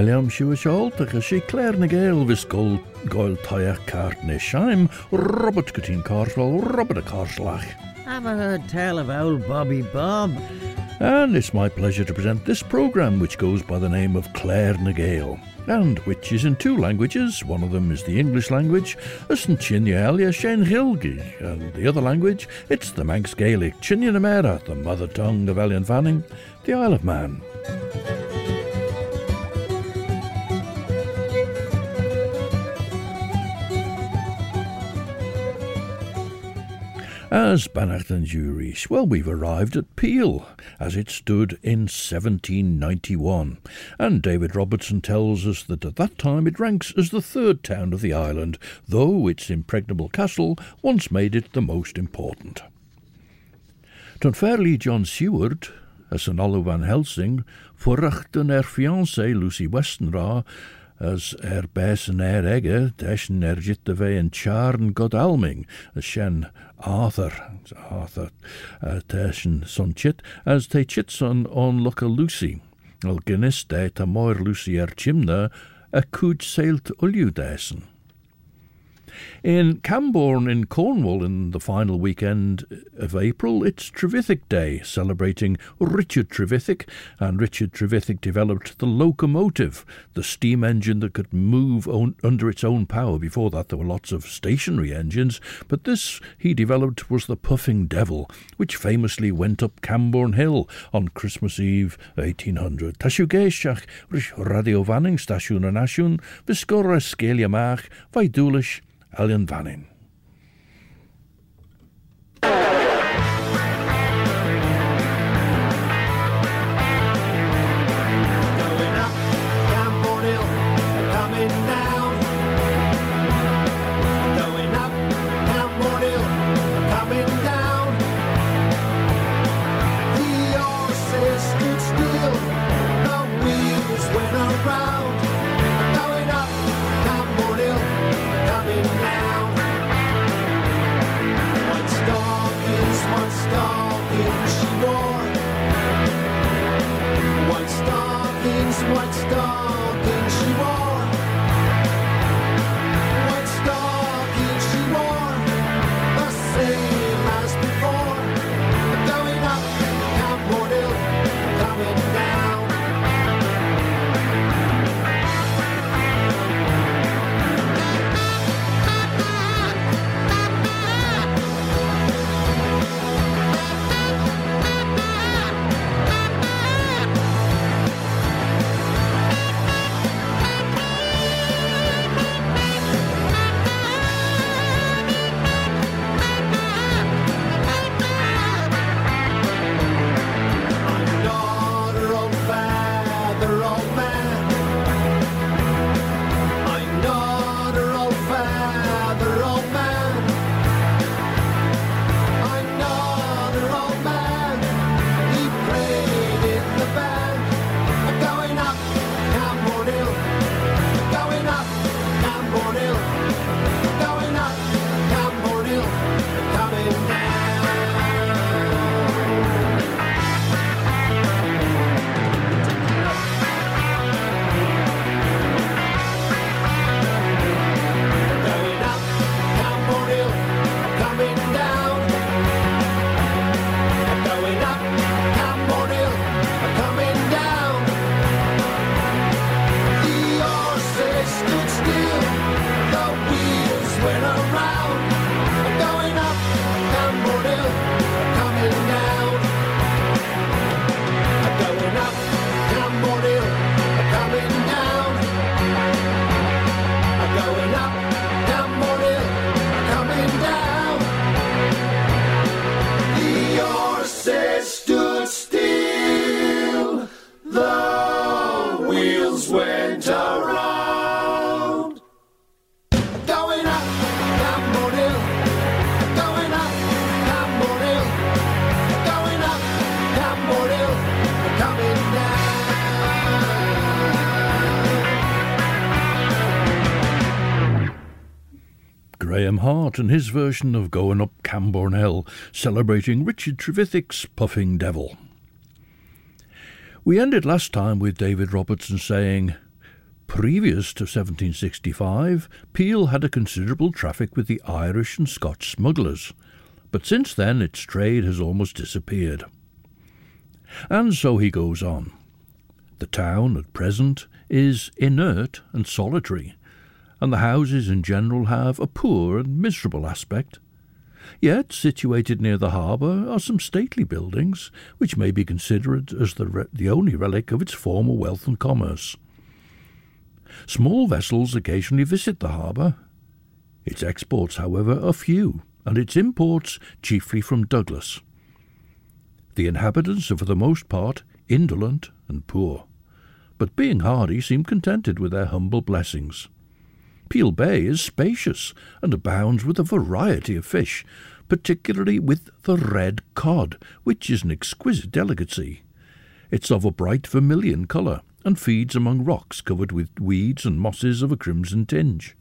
Smailiam siú seolteach a sé léir na ggéal vis gáil taach cart na seim, Robert gotín cárswell Robert cárslach. Have I heard tell of old Bobby Bob? And it's my pleasure to present this programme which goes by the name of Claare ny Gael and which is in two languages. One of them is the English language, Chinya Shen Gilgi, and the other language, it's the Manx Gaelic, Chinya Namera, the mother tongue of Ellan Vannin, the Isle of Man. As Bannacht and well, we've arrived at Peel, as it stood in 1791, and David Robertson tells us that at that time it ranks as the third town of the island, though its impregnable castle once made it the most important. Tunfairly John Seward, as an Olo van Helsing, forrachten er fiancé Lucy Westenra, as er besen er ege, deschen er jitte ve en charn godalming, as shen Arthur, Arthur, eh, uh, teschen son chit, as te chit son on lucka Lucy. Al gynnis de ta moir Lucy er chimna, a cood sailt ulju desen. In Camborne in Cornwall in the final weekend of April, it's Trevithick Day, celebrating Richard Trevithick, and Richard Trevithick developed the locomotive, the steam engine that could move on, under its own power. Before that, there were lots of stationary engines, but this he developed was the Puffing Devil, which famously went up Camborne Hill on Christmas Eve 1800. Tashu geisiach Radio Vannin stasiwn yn asiwn, sgelia mach, vai Allen Wannen. Hart and his version of Going Up Camborne Hill, celebrating Richard Trevithick's Puffing Devil. We ended last time with David Robertson saying, Previous to 1765, Peel had a considerable traffic with the Irish and Scotch smugglers, but since then its trade has almost disappeared. And so he goes on. The town at present is inert and solitary, and the houses in general have a poor and miserable aspect. Yet, situated near the harbour are some stately buildings, which may be considered as the, the only relic of its former wealth and commerce. Small vessels occasionally visit the harbour. Its exports, however, are few, and its imports chiefly from Douglas. The inhabitants are for the most part indolent and poor, but being hardy seem contented with their humble blessings. Peel Bay is spacious and abounds with a variety of fish, particularly with the red cod, which is an exquisite delicacy. It's of a bright vermilion colour, and feeds among rocks covered with weeds and mosses of a crimson tinge.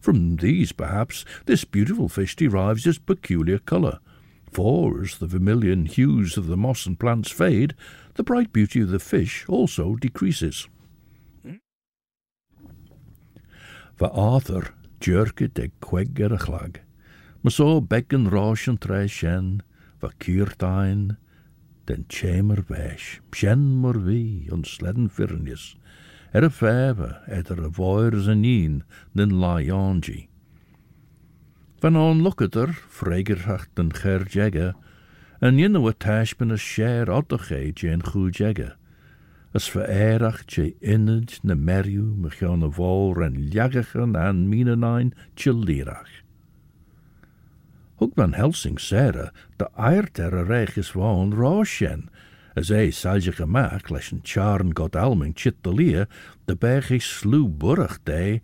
From these, perhaps, this beautiful fish derives its peculiar colour, for as the vermilion hues of the moss and plants fade, the bright beauty of the fish also decreases. Va Arthur jerke de quegger a chlag. maar o beken roos en tre shen, va cyrtain, de chamer vesh, shen mor vi, un firnis, er a feva, et er a voir zan yin, nin la yonji. Van on lukader, fregerhacht den cher en yinu a tashpen a share otoche en chu Es verärach je innig na merju mechon avol en ljagachan an minenein chilirach. Ook Helsing Sara, de airter reich is woon roosjen, as ei saljige maak les een charn god alming chittelier, de berg is slew burach de,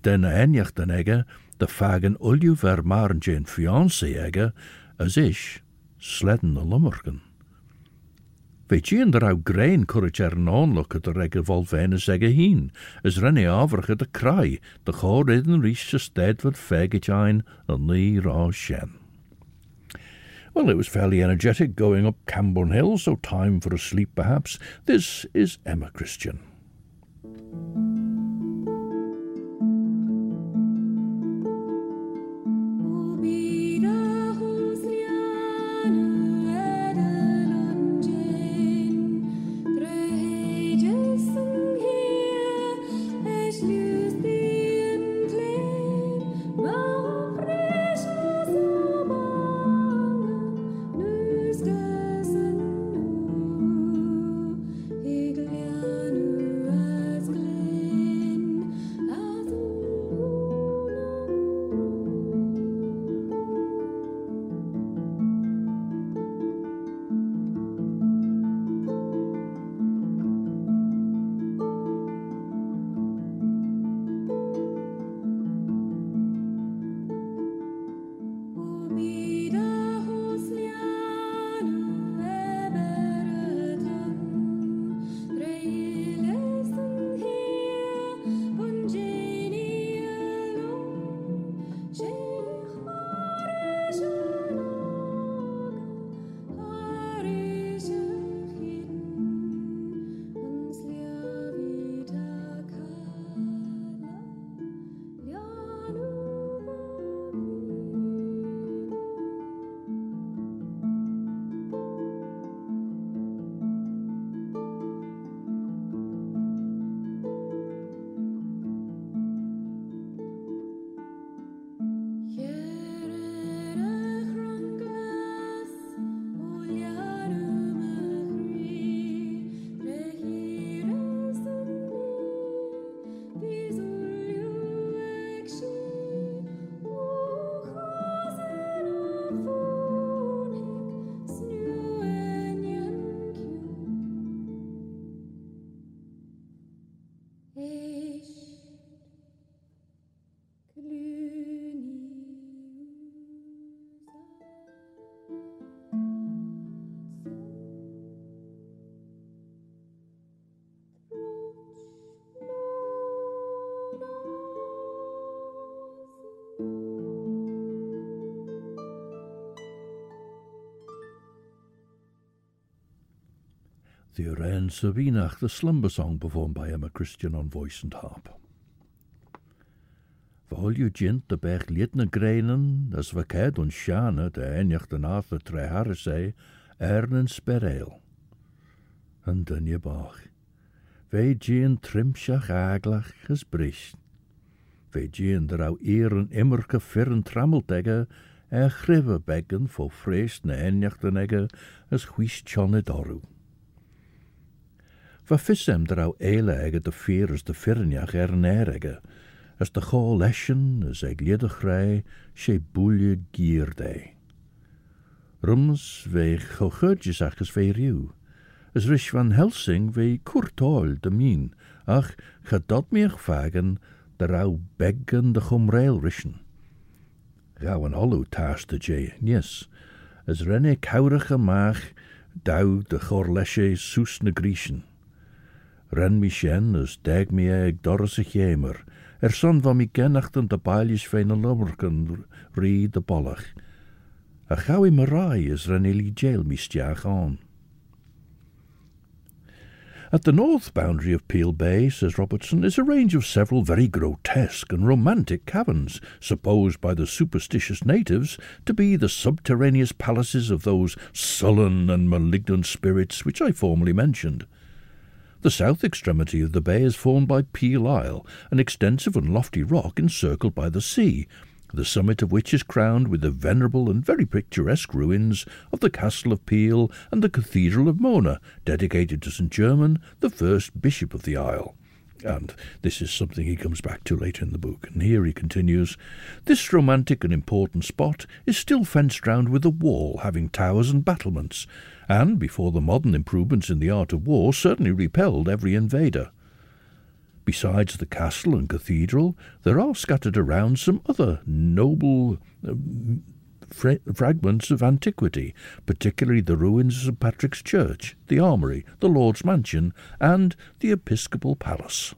den enjach den egge, de fagen ulju vermaarn jen fiancé egge, as ish sletten de lummerken. Fe tîn der au grein currit er an onlook at the regge vol Venus egge heen, as renne avrach at a cry, the chor idden reach a stead wat fegget ein an nee ra shen. Well, it was fairly energetic going up Camborne Hill, so time for a sleep perhaps. This is Emma Christian. The Oren Savinach, the slumber song performed by Emma Christian on voice and harp. Verhol je gint de berg liedne grenen, as verkeerd en sjane, de eindigt en Arthur Treharrisee, ernen spereel. En dunje bach. Wij gien trimschach aglach as bricht. Wij gien der au eren immerke firren trammeltegge, er grive beggen voor fris ne eindigt en egge, as huis chonne doru. Va fissem der au eile egge de feres de firnjach er neregge, as de chol leschen as eg liedech rei, boelje gierde. Rums ve chochurgisach as ve riu, as rish van Helsing ve kurtoil de min, ach ga dat meer vagen, der au beggen de chumrail rischen. Gauw taas de jay, yes, as renne kaurige maag, dau de chorlesje soes na griechen. Ren mi sjen as dag mi eg dorres a jemer, er son van mi gennachten de bailjes fein a lommerken ri de bollach. A gauw i marai is ren ili jail mi stiach on. At the north boundary of Peel Bay, says Robertson, is a range of several very grotesque and romantic caverns, supposed by the superstitious natives to be the subterraneous palaces of those sullen and malignant spirits which I formerly mentioned. The south extremity of the bay is formed by Peel Isle, an extensive and lofty rock encircled by the sea, the summit of which is crowned with the venerable and very picturesque ruins of the Castle of Peel and the Cathedral of Mona, dedicated to St. German, the first bishop of the isle. And this is something he comes back to later in the book. And here he continues This romantic and important spot is still fenced round with a wall having towers and battlements, and, before the modern improvements in the art of war, certainly repelled every invader. Besides the castle and cathedral, there are scattered around some other noble uh, fra- fragments of antiquity, particularly the ruins of St. Patrick's Church, the armoury, the Lord's Mansion, and the Episcopal Palace.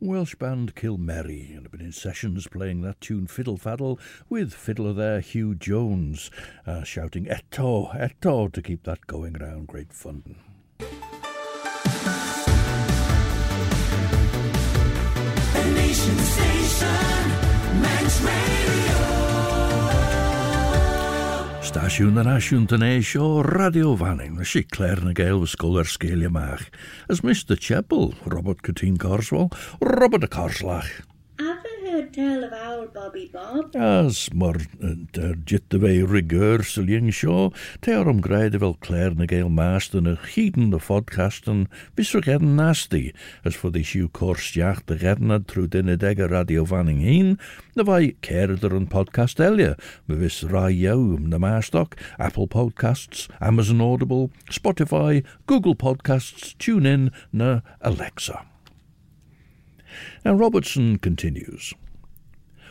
Welsh band Cilmeri and have been in sessions playing that tune Ffidl Ffadl with fiddler there Hugh Jones, uh, shouting Eto, Eto to keep that going round. Great fun. A nation station, Manx Radio. Asisiún an asisiún an é seo radiohanning na si léir na gail scóir scéile meach. As Mr. Chapel, Robert Catín Carswell, Robert a Carslach. Tell of owl Bobby Bob? As der jit de bheith rigeur sa líon seo, te orm greide na gail meastan a chian de fodcastan bis ru gedan nastí, as fu í siú cósteach de gedna trú duine ag a radiohanning hín, na bhaid céidir an podcast eile, me vis ra jaum na meastoch, Apple Podcasts, Amazon Audible, Spotify, Google Podcasts, TuneIn na Alexa. And Robertson continues.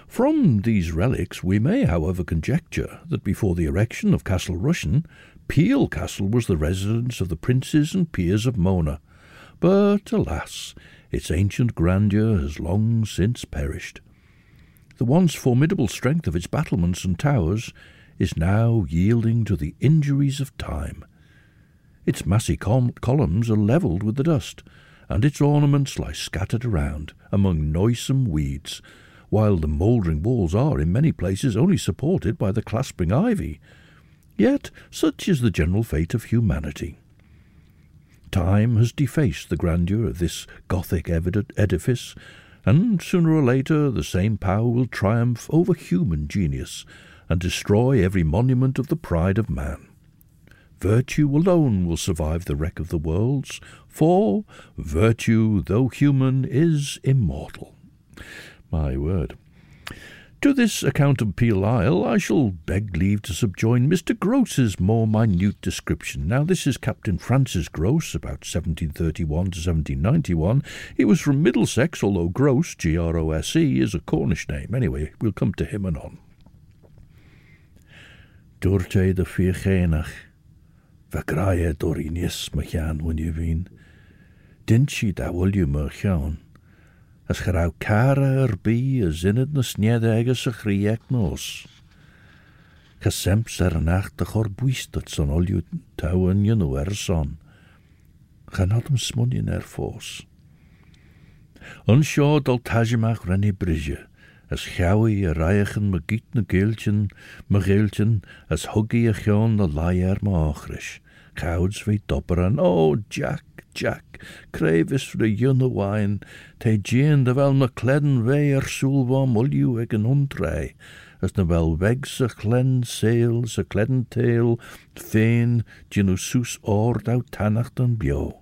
From these relics, we may, however, conjecture that before the erection of Castle Rushen, Peel Castle was the residence of the princes and peers of Mona. But, alas, its ancient grandeur has long since perished. The once formidable strength of its battlements and towers is now yielding to the injuries of time. Its massy col- columns are levelled with the dust, and its ornaments lie scattered around among noisome weeds, while the mouldering walls are in many places only supported by the clasping ivy. Yet such is the general fate of humanity. Time has defaced the grandeur of this Gothic edifice, and sooner or later the same power will triumph over human genius and destroy every monument of the pride of man. Virtue alone will survive the wreck of the worlds, for virtue, though human, is immortal. My word. To this account of Peel Isle, I shall beg leave to subjoin Mr. Grose's more minute description. Now, this is Captain Francis Grose, about 1731 to 1791. He was from Middlesex, although Gross, G R O S E, is a Cornish name. Anyway, we'll come to him anon. Dúirte de fiochénach, Bheitráide doríníos me chean bhain bhín. Dint siad a bhfuilú mar chean. As ge rá cara ar bí a sinnad na snéad agus a chríag nós. Ge semps ar an nacht a chor buistat san olú taan jonú ar son. Smunin ar fós. An seo renni brise, as cheaí a raichan me giit na me as thugaí a cheán na lai ar má áchris. Ó Jack, Jack, Krévis fri dionneháin, Tá déan de bhfuil na cledan bvé ar súlhá muliú ag an hunré, as na bhfuil weg sa chlen saoil sa cledan tail, féin ginú sús ár dá tannacht an bio.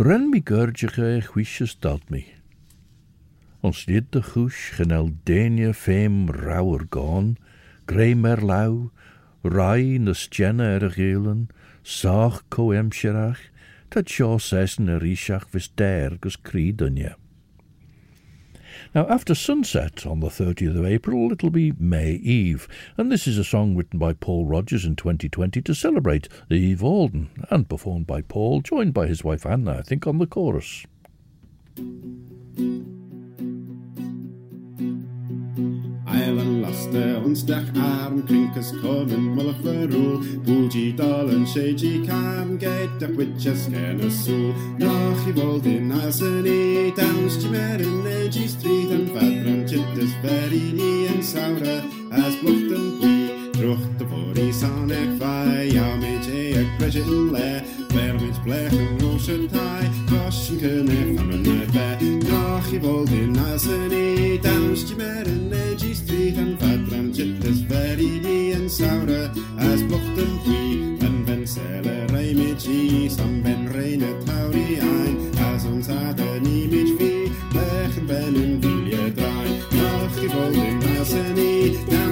Ren mi gurdeige chuise dat mi. Ons dit de chúis genel féim rauwer gáin, gré mer lau, rai na stjenne ar a géelen, saach coemseach, dat seo sessen a ríseach vis déir gus crí dunne. Now, after sunset on the 30th of April, it'll be May Eve, and this is a song written by Paul Rogers in 2020 to celebrate Oie Voaldyn, and performed by Paul, joined by his wife Anna, I think, on the chorus. Eilenlaste ons der Arm klinkes können mal verruh Buji dalen seji kan geit der witches kenne so Nach i in den hasen i dans je mer in leji street en vadran chit is veri ni en saura as bluften de voor die aan ek vai Ja mit e ek in le Ver mit blechen roosje tai Kaschen kunnen van een nepe Nach je wol in nasen e Dans je mer en eji strig En vatram jit is veri di en saure As bochten fui En ben sele rei met je, Sam ben reine tauri ein As ons aden i met fi Blechen ben een vilje draai Nach je wol in nasen e Dans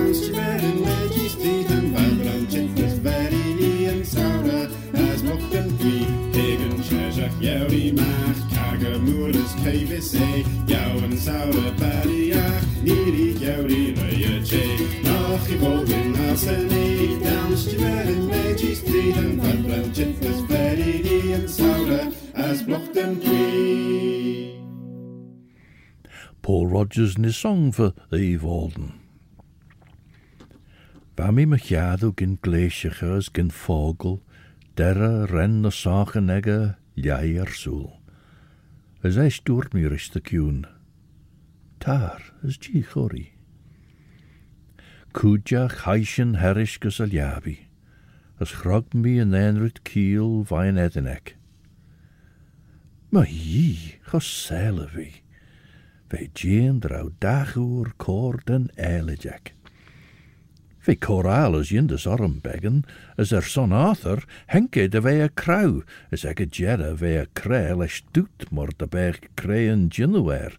Jullie maag, kaken, moeders, KVC. Jouwen zouden pariaag, niet jullie neujetje. Nog je boot in Hassene, danst je wel een beetje strijden. Van plantjes, verder die en zouden, als blokt. Paul Rogers en song for Eve Alden. Bami machiado gin gleisiachas gin vogel, dera ren na sachan ja soel. As I stoort me rest the kune. Tar, as die chori. Kuja chaisen herish gus al yabi. As chrog me an enrit keel edinek. Ma yi, chos sel a vi. Ve jean drau elegek. Vi als yindas orm began, as er son Arthur, henke de vea krau, as ege gejere vea cre lesh dut mor de berg crean jinnuwer.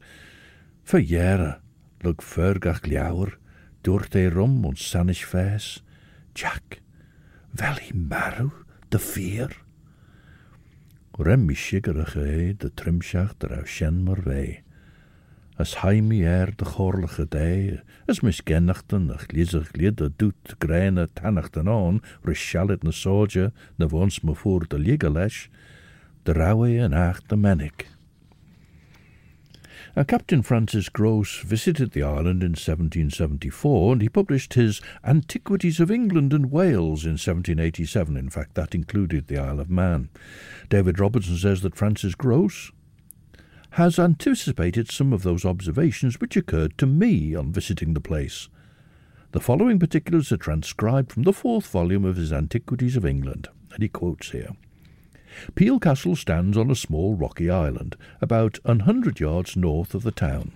Verjera, lug fergach ljauwer, durt e rum o'n sannish fes. Jack, veli maru, de veer Rem mi shigerach e de trimschacht er au shen mar. As haimi er de chorlige dé, as mis gennachten ach lísach liad a dút gréine tannachten aan, ri chalet na sója na vons me voor de liga leis, de rawe en acht de mennik. Uh, Captain Francis Grose visited the island in 1774 and he published his Antiquities of England and Wales in 1787. In fact, that included the Isle of Man. David Robertson says that Francis Grose has anticipated some of those observations which occurred to me on visiting the place. The following particulars are transcribed from the fourth volume of his Antiquities of England, and he quotes here. Peel Castle stands on a small rocky island, about an hundred yards north of the town.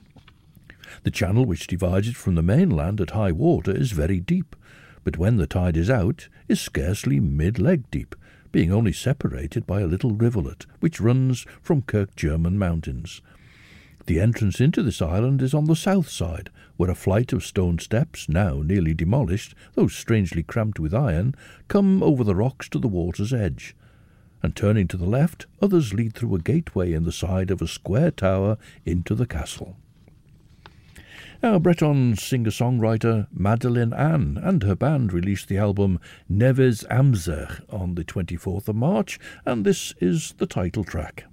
The channel which divides it from the mainland at high water is very deep, but when the tide is out is scarcely mid-leg deep, being only separated by a little rivulet which runs from Kirk German mountains. The entrance into this island is on the south side, where a flight of stone steps, now nearly demolished, though strangely cramped with iron, come over the rocks to the water's edge and turning to the left, others lead through a gateway in the side of a square tower into the castle. Now, Breton singer songwriter Madelyn Ann and her band released the album Nevez Amzer on the 24th of March, and this is the title track.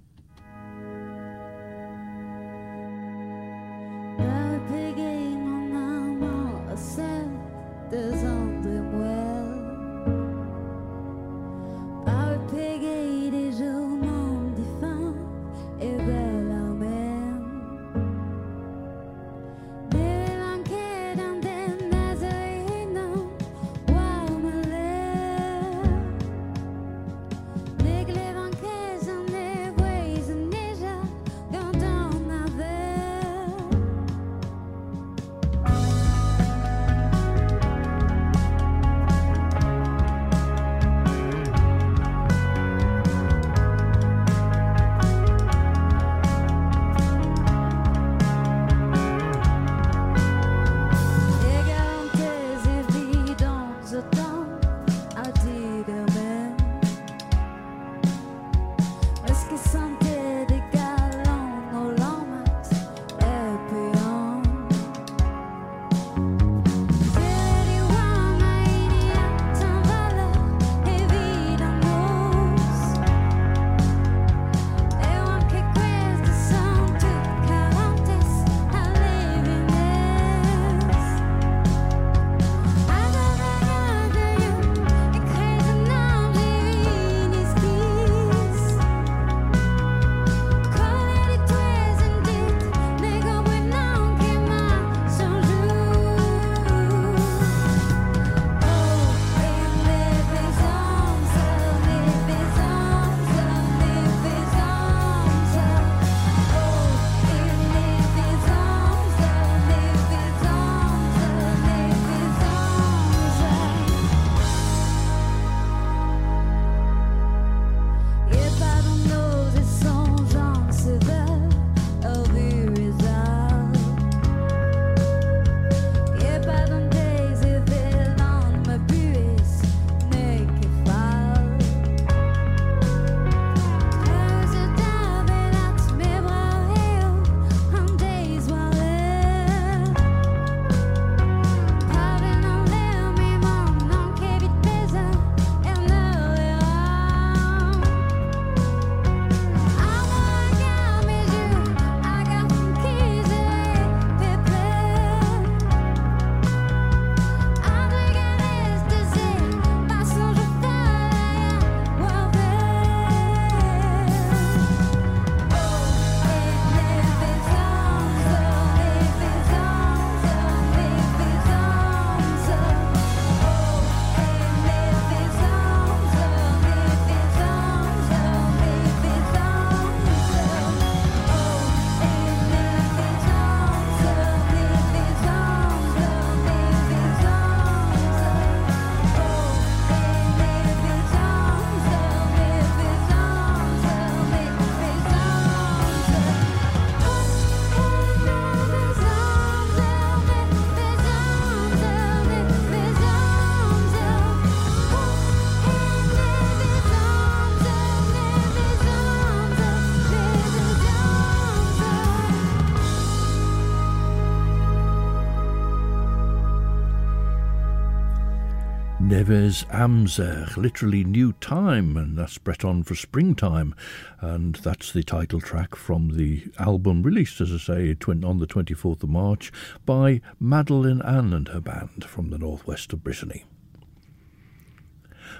Nevez Amzer, literally new time, and that's Breton for springtime. And that's the title track from the album released, as I say, on the 24th of March by Madelyn Ann and her band from the northwest of Brittany.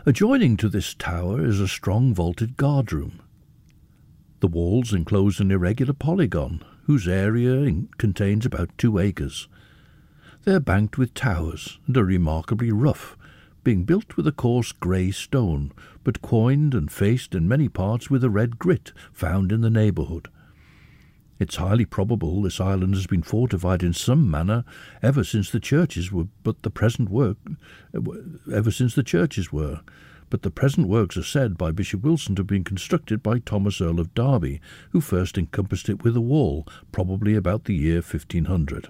Adjoining to this tower is a strong vaulted guardroom. The walls enclose an irregular polygon, whose area contains about two acres. They are banked with towers and are remarkably rough, being built with a coarse grey stone, but coined and faced in many parts with a red grit found in the neighbourhood. It's highly probable this island has been fortified in some manner ever since the churches were but the present work uh, ever since the churches were. But the present works are said by Bishop Wilson to have been constructed by Thomas Earl of Derby, who first encompassed it with a wall, probably about the year 1500.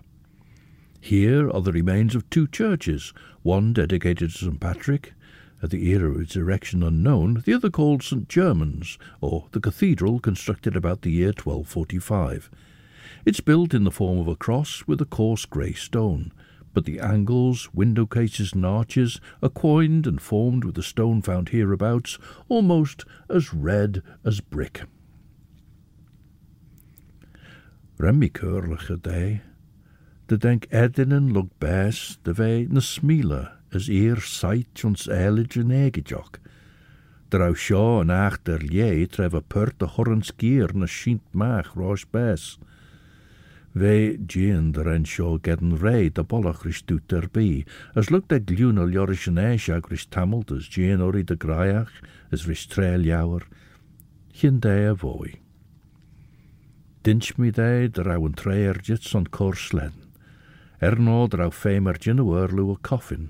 Here are the remains of two churches, one dedicated to St. Patrick, at the era of its erection unknown, the other called St. Germans, or the cathedral constructed about the year 1245. It's built in the form of a cross with a coarse grey stone, but the angles, window cases, and arches are coined and formed with the stone found hereabouts, almost as red as brick. Remy day, de denk edinen lug bes de ve na smile as eer sait ons yn negejok. Drau sio yn ach der lie tref y pyrt y horrens gyr na sint mach roes bes. Fe gyn der en sio gedyn rei da bolach rys dwt er bi, as lwg da gliwn o lioris yn eisiag rys tamult as gyn ori da graiach as rys trel iawr. Chyn de a fwy. Dynch mi de draw yn tre erjit cwrs len. Er nod raw ffeim ar gyn y wyrlw o coffin.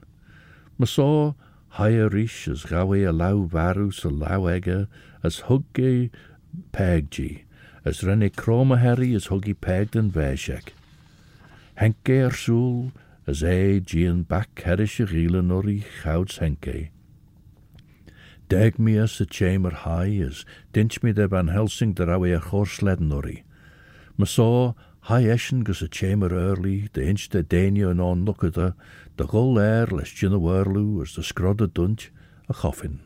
Ma so haia rish as gawe a law varus a law ega as hugge peggi, as renne croma herri as huggy pegged and veshek. Henke er soel, as e gian back herish a gila nori chouds henke. Deg mi as a chamber high as dinch mi de van Helsing der awe a chorsled nori. Ma Ha éisisin gus a témer earlí de inste déine an an lokkada de gol léir leis sinnne waarlú ars de skrodde dunt a chaffin.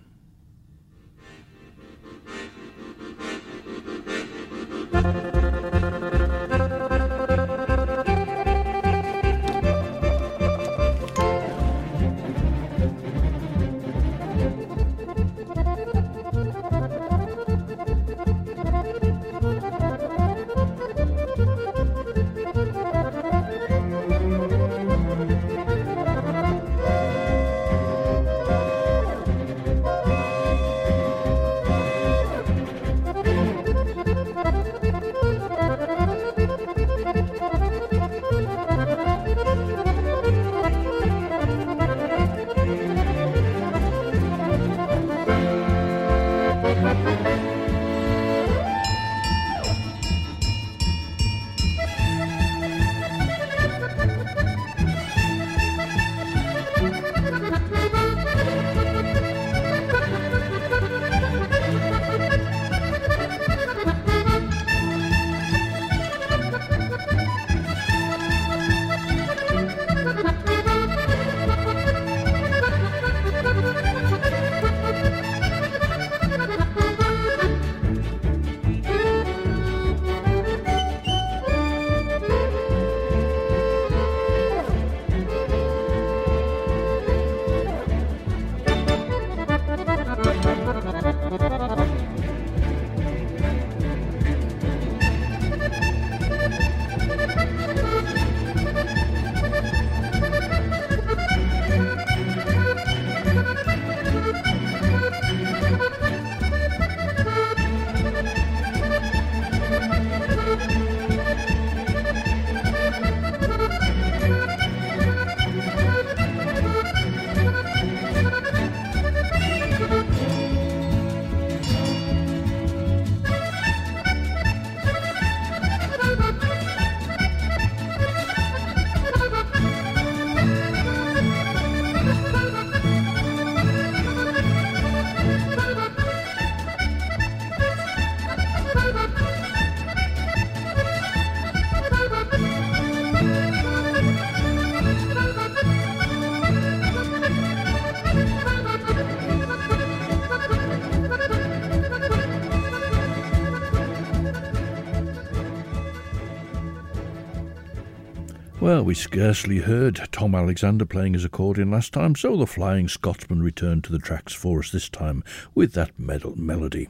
Well, we scarcely heard Tom Alexander playing his accordion last time, so the Flying Scotsman returned to the tracks for us this time with that medal- melody.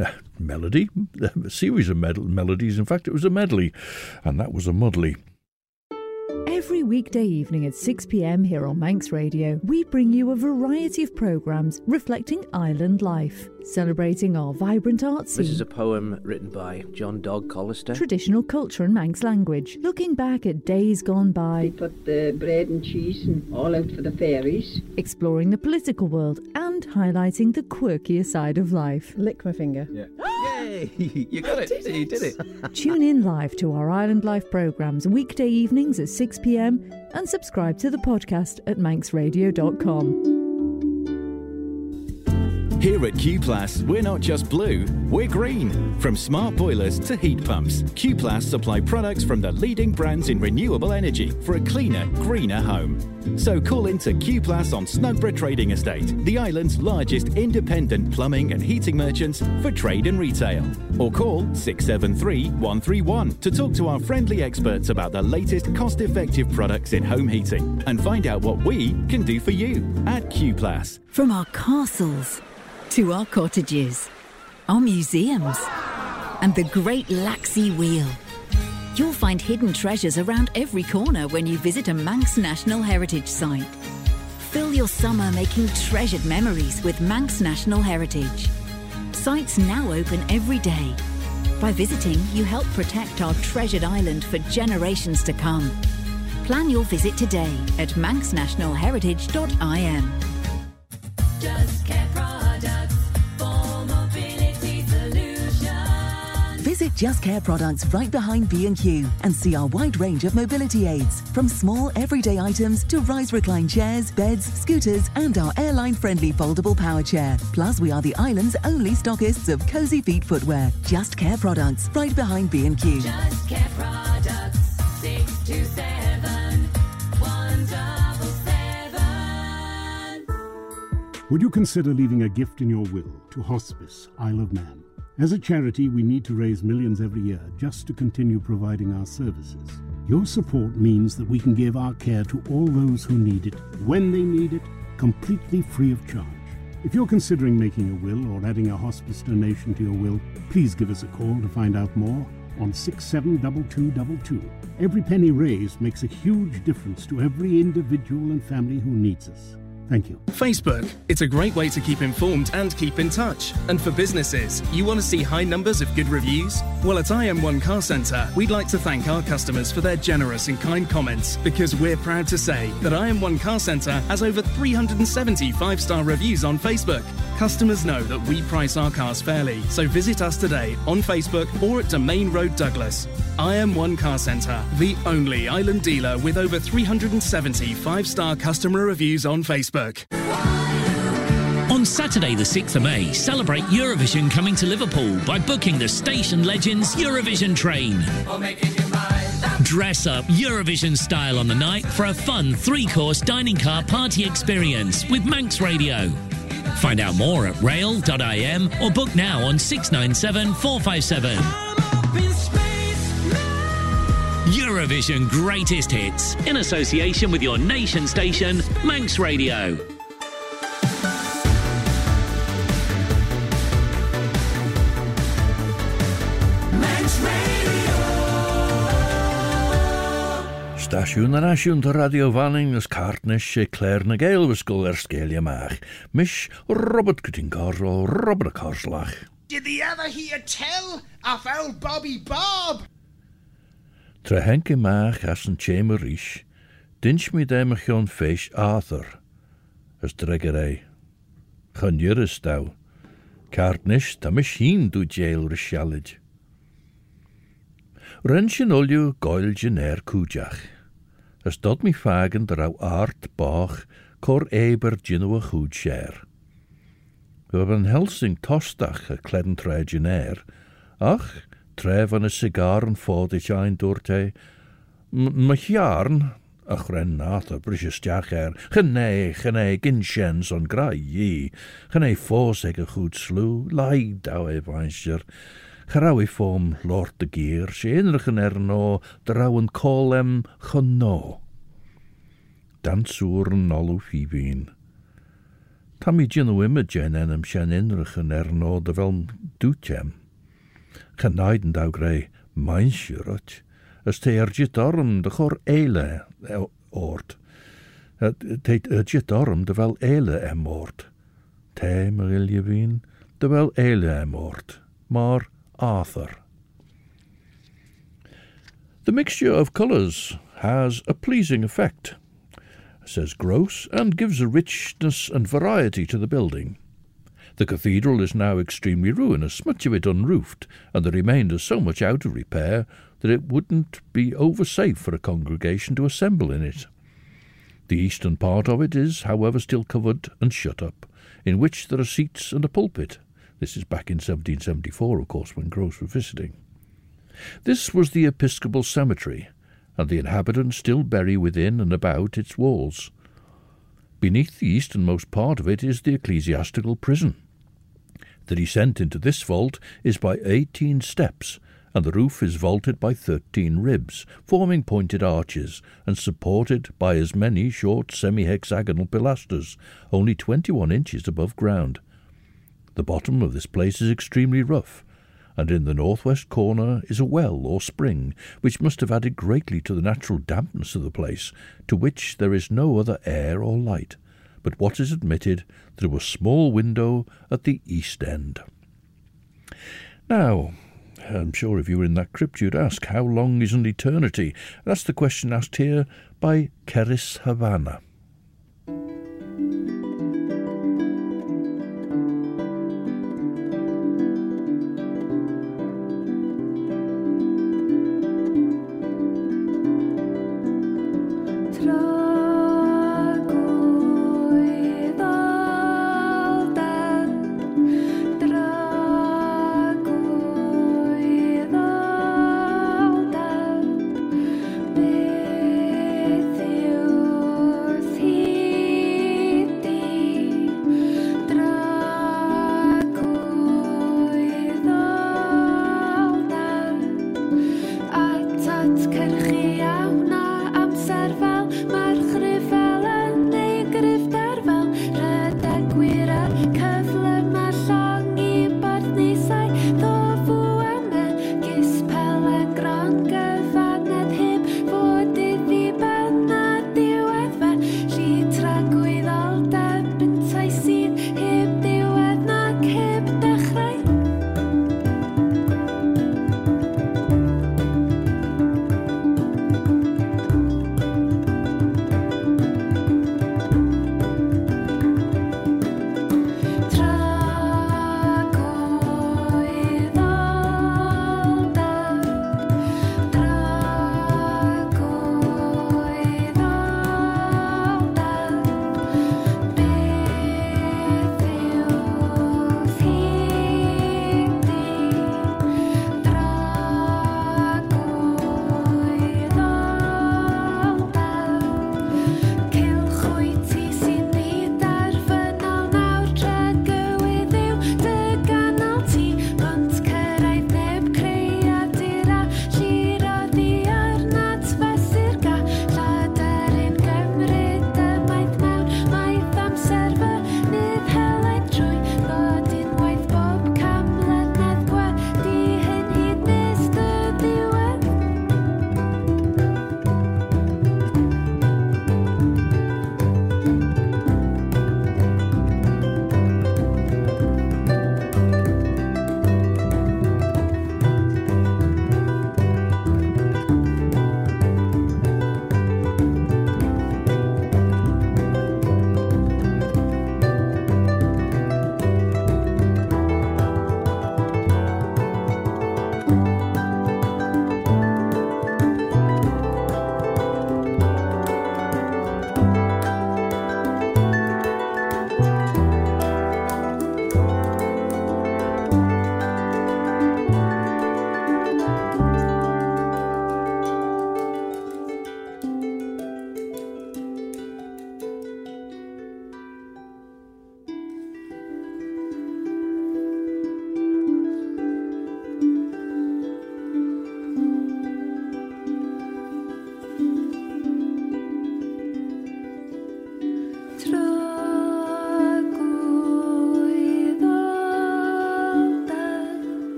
Uh, melody? A series of med- melodies. In fact, it was a medley, and that was a muddly. Every weekday evening at 6 pm here on Manx Radio, we bring you a variety of programmes reflecting island life, celebrating our vibrant arts. scene. This is a poem written by John Dog Collister. Traditional culture and Manx language, looking back at days gone by. We put the bread and cheese and all out for the fairies. Exploring the political world and highlighting the quirkier side of life. Lick my finger. Yeah. Yay! You got it. You did it. Tune in live to our Island Life programmes weekday evenings at 6 pm and subscribe to the podcast at manxradio.com. Here at Q Plus, we're not just blue, we're green. From smart boilers to heat pumps, Q Plus supply products from the leading brands in renewable energy for a cleaner, greener home. So call into Q Plus on Snugborough Trading Estate, the island's largest independent plumbing and heating merchants for trade and retail. Or call 673 131 to talk to our friendly experts about the latest cost effective products in home heating and find out what we can do for you at Q Plus. From our castles to our cottages, our museums, and the Great Laxey Wheel. You'll find hidden treasures around every corner when you visit a Manx National Heritage Site. Fill your summer making treasured memories with Manx National Heritage. Sites now open every day. By visiting, you help protect our treasured island for generations to come. Plan your visit today at manxnationalheritage.im. Just Care Products right behind B&Q and see our wide range of mobility aids, from small everyday items to rise recline chairs, beds, scooters and our airline-friendly foldable power chair. Plus, we are the island's only stockists of cozy feet footwear. Just Care Products right behind B&Q. Just Care Products. Six two seven one double seven. Would you consider leaving a gift in your will to Hospice Isle of Man? As a charity, we need to raise millions every year just to continue providing our services. Your support means that we can give our care to all those who need it, when they need it, completely free of charge. If you're considering making a will or adding a hospice donation to your will, please give us a call to find out more on 672222. Every penny raised makes a huge difference to every individual and family who needs us. Thank you. Facebook. It's a great way to keep informed and keep in touch. And for businesses, you want to see high numbers of good reviews? Well, at IM1 Car Centre, we'd like to thank our customers for their generous and kind comments because we're proud to say that IM1 Car Centre has over 370 five star reviews on Facebook. Customers know that we price our cars fairly, so visit us today on Facebook or at Domain Road Douglas. IM1 Car Centre, the only island dealer with over 370 five star customer reviews on Facebook. On Saturday, the 6th of May, celebrate Eurovision coming to Liverpool by booking the Station Legends Eurovision train. Dress up Eurovision style on the night for a fun three course dining car party experience with Manx Radio. Find out more at rail.im or book now on 697 457. Eurovision Greatest Hits in association with your nation station, Manx Radio. Manx Radio. Stasiwn yn asiwn dy Radio Vannin ys cartnes e Claare ny Gael wysgol er sgelia mach. Mish Robert Cutting o Robert y Corslach. Did the ever hear tell of old Bobby Bob? Tre henke mach as yn chamber rish. Dinch mi dem ych o'n feis Arthur. Ys dreger ei. Chynnyr ys daw. Cartnes tam ys hun dw jail rysialid. Ren sy'n oliw goel gener cwjach. Ys dod mi fagen draw art bach cor eber gynw y chwd sier. Gwyb yn helsing tostach y cleden tre gener, ach, tref yn y sigar yn ffod eich ein dŵr te. Mae hiarn, a chren nath o brisius diach er, chynne, chynne, gynsiens o'n grai i, chynne ffos ag y chwd slw, lai daw e fainsier, charaw i ffom lort y gyr, si unrych yn erno, draw yn colem chynno. Dan sŵr yn olw ffibin. Tam i dyn o ym y jenen ymsian unrych yn erno, dy fel dwtiem. Cynaid yn daw greu, mae'n siwrot, ys te er jyt orm dy chor eile e- ord. Te er jyt orm dy fel eile em ord. Te, Marilia fi'n, dy fel eile em ord. Mar Arthur. The mixture of colours has a pleasing effect, says Gross, and gives a richness and variety to the building. The cathedral is now extremely ruinous, much of it unroofed, and the remainder so much out of repair that it wouldn't be over safe for a congregation to assemble in it. The eastern part of it is, however, still covered and shut up, in which there are seats and a pulpit. This is back in 1774, of course, when Grose was visiting. This was the Episcopal cemetery, and the inhabitants still bury within and about its walls. Beneath the easternmost part of it is the ecclesiastical prison. The descent into this vault is by eighteen steps, and the roof is vaulted by thirteen ribs, forming pointed arches, and supported by as many short semi-hexagonal pilasters, only twenty-one inches above ground. The bottom of this place is extremely rough, and in the northwest corner is a well or spring, which must have added greatly to the natural dampness of the place, to which there is no other air or light, but what is admitted through a small window at the east end. Now, I'm sure if you were in that crypt you'd ask, how long is an eternity? That's the question asked here by Cerys Hafana.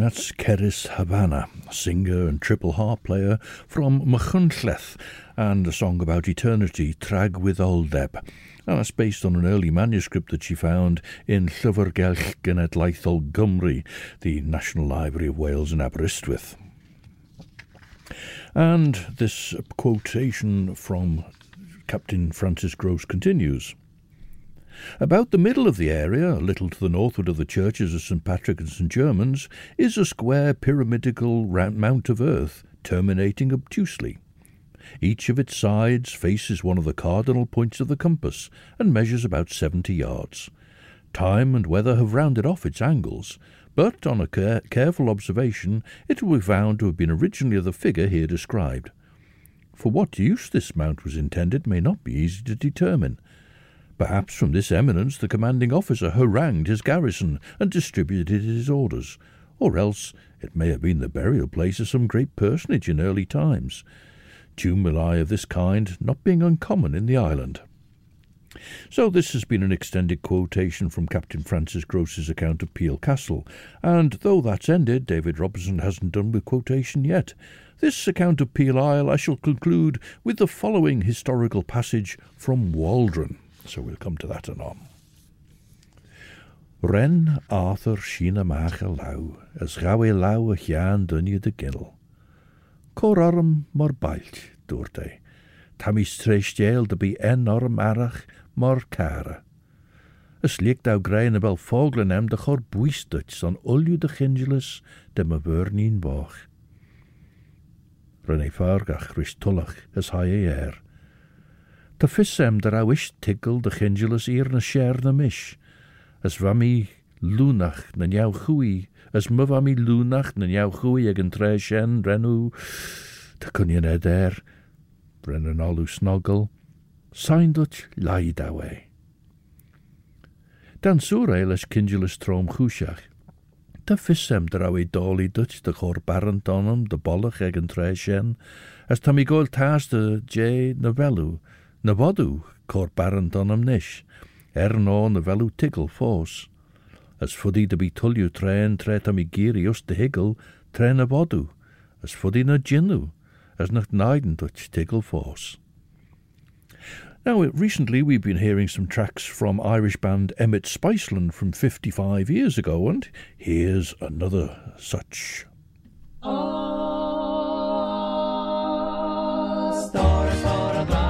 That's Cerys Hafana, singer and triple harp player from Machynlleth, and a song about eternity, Tragwyddoldeb. And that's based on an early manuscript that she found in Llyfrgell Genedlaethol Gymru, the National Library of Wales in Aberystwyth. And this quotation from Captain Francis Grose continues. About the middle of the area, a little to the northward of the churches of St. Patrick and St. Germans, is a square pyramidal round mount of earth, terminating obtusely. Each of its sides faces one of the cardinal points of the compass and measures about seventy yards. Time and weather have rounded off its angles, but on a care- careful observation it will be found to have been originally of the figure here described. For what use this mount was intended may not be easy to determine. Perhaps from this eminence the commanding officer harangued his garrison and distributed his orders, or else it may have been the burial place of some great personage in early times, tumuli of this kind not being uncommon in the island. So this has been an extended quotation from Captain Francis Grose's account of Peel Castle, and though that's ended, David Robertson hasn't done with quotation yet. This account of Peel Isle I shall conclude with the following historical passage from Waldron. So we'll come to that anon. Ren Arthur Sheena Macha Lau, as Gawe eh Lau a Jan Dunya de Gill. Cor Orm Mor Bailt, Dorte, Tamis Treestjeel de Bi En Arm Arach Mor Kara. Es liegt au grein wel vogelen hem de chor buistuts an ulju de gingelis de me burnien boch. René Fargach, Rhys Tullach, as high air Ta fysem dar a wish tiggled a chingelus ear na share na mish. As vami lunach na niaw chwi, as my vami lunach na niaw chwi ag yn tre sien renw. Ta cwnion ed er, brennan olw snogl, sain dwch laid awe. Dan sŵr eil as cyngelus trom chwsiach. Ta fysem dar awe doli dwch da chor barant onam da bolach ag yn tre sien, as tam i gol tas da je na felw, na er nó na fós. As de bí tullú trein tre tá mi géri just de na bodú, as na as naiden dut tigel fós. Now, recently we've been hearing some tracks from Irish band Emmet Spiceland from 55 years ago, and here's another such. Stora, stora glad,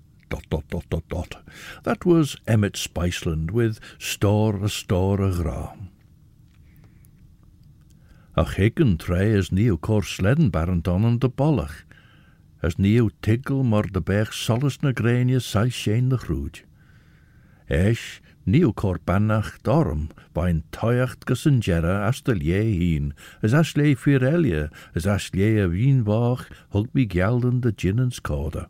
Dot, dot, dot, dot, dot. That was Emmett Spiceland with Store a Store a Gra. Ach hicken tre is nieuw kor sledden barent on de bollach. As nieuw tigel mor de berg solis na greinje sai sheen de. Eis, nieuw kor bannach dorm, bain toiacht gesengera as de lie hien, as as lie firelje, as as a hug mi gelden de ginnens kode.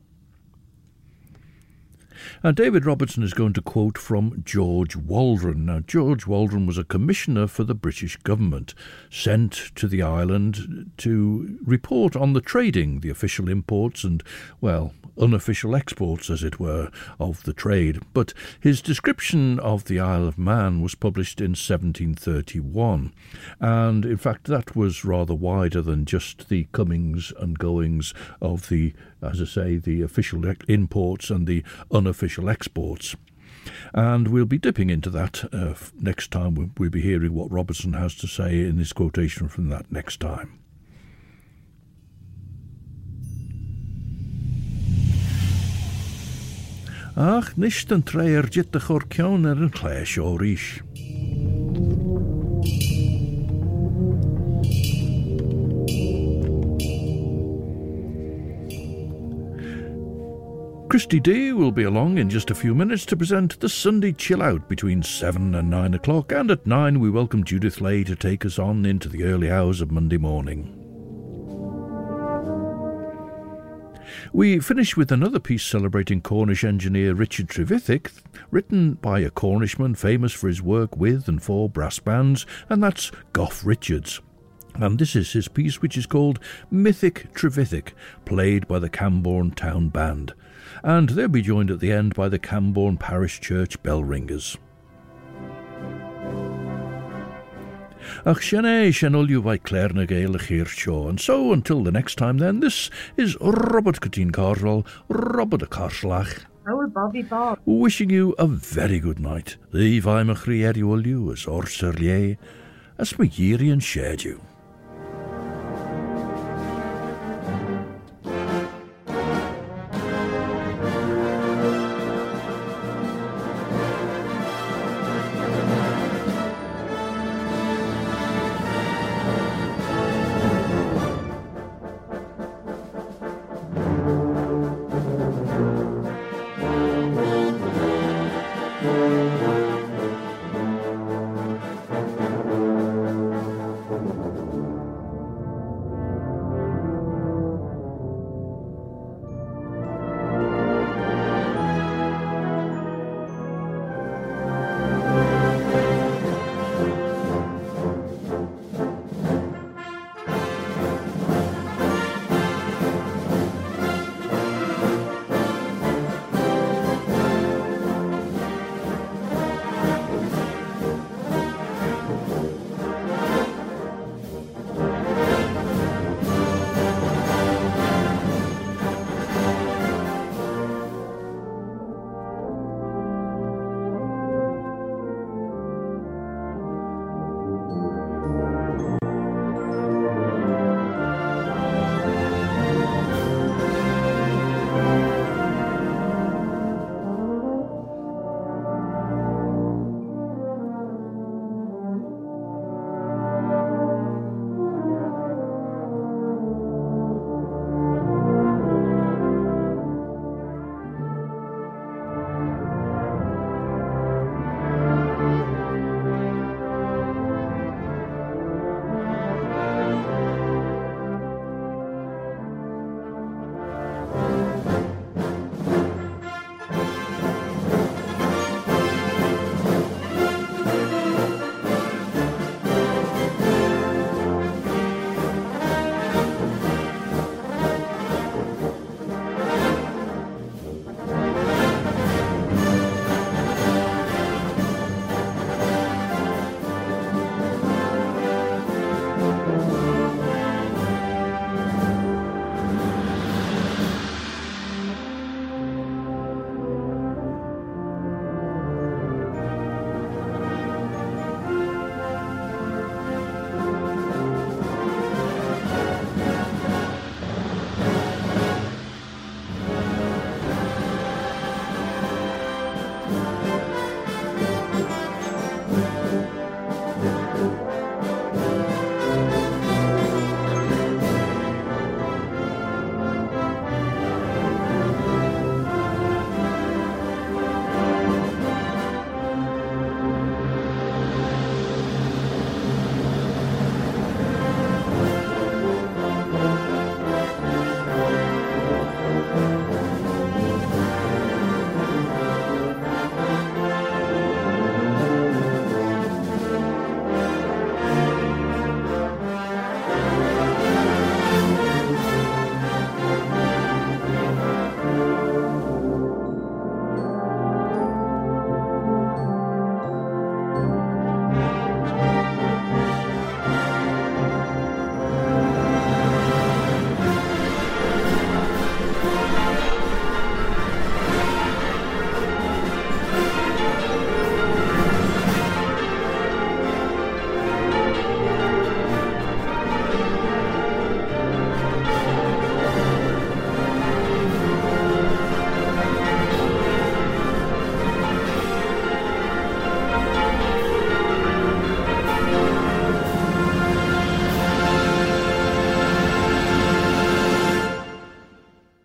Now, David Robertson is going to quote from George Waldron. Now, George Waldron was a commissioner for the British government, sent to the island to report on the trading, the official imports, and, well, unofficial exports, as it were, of the trade. But his description of the Isle of Man was published in 1731, and in fact, that was rather wider than just the comings and goings of the, as I say, the official imports and the unofficial exports. And we'll be dipping into that uh, next time. We'll be hearing what Robertson has to say in his quotation from that next time. Ach, nicht an treier jitte chor cean ar an chléis Christy D will be along in just a few minutes to present the Sunday Chill Out between 7 and 9 o'clock, and at 9 we welcome Judith Lay to take us on into the early hours of Monday morning. We finish with another piece celebrating Cornish engineer Richard Trevithick, written by a Cornishman famous for his work with and for brass bands, and that's Goff Richards. And this is his piece, which is called Mythic Trevithick, played by the Camborne Town Band. And they'll be joined at the end by the Camborne Parish Church bell ringers. Ach sin ulú bhaid cléir na géile chéir seo. And so, until the next time then, this is Robert Cutine Carroll, Robert a Carslach. Oh, Bobby Bob. Wishing you a very good night. A chrieri ulú as lé, as my and shared you.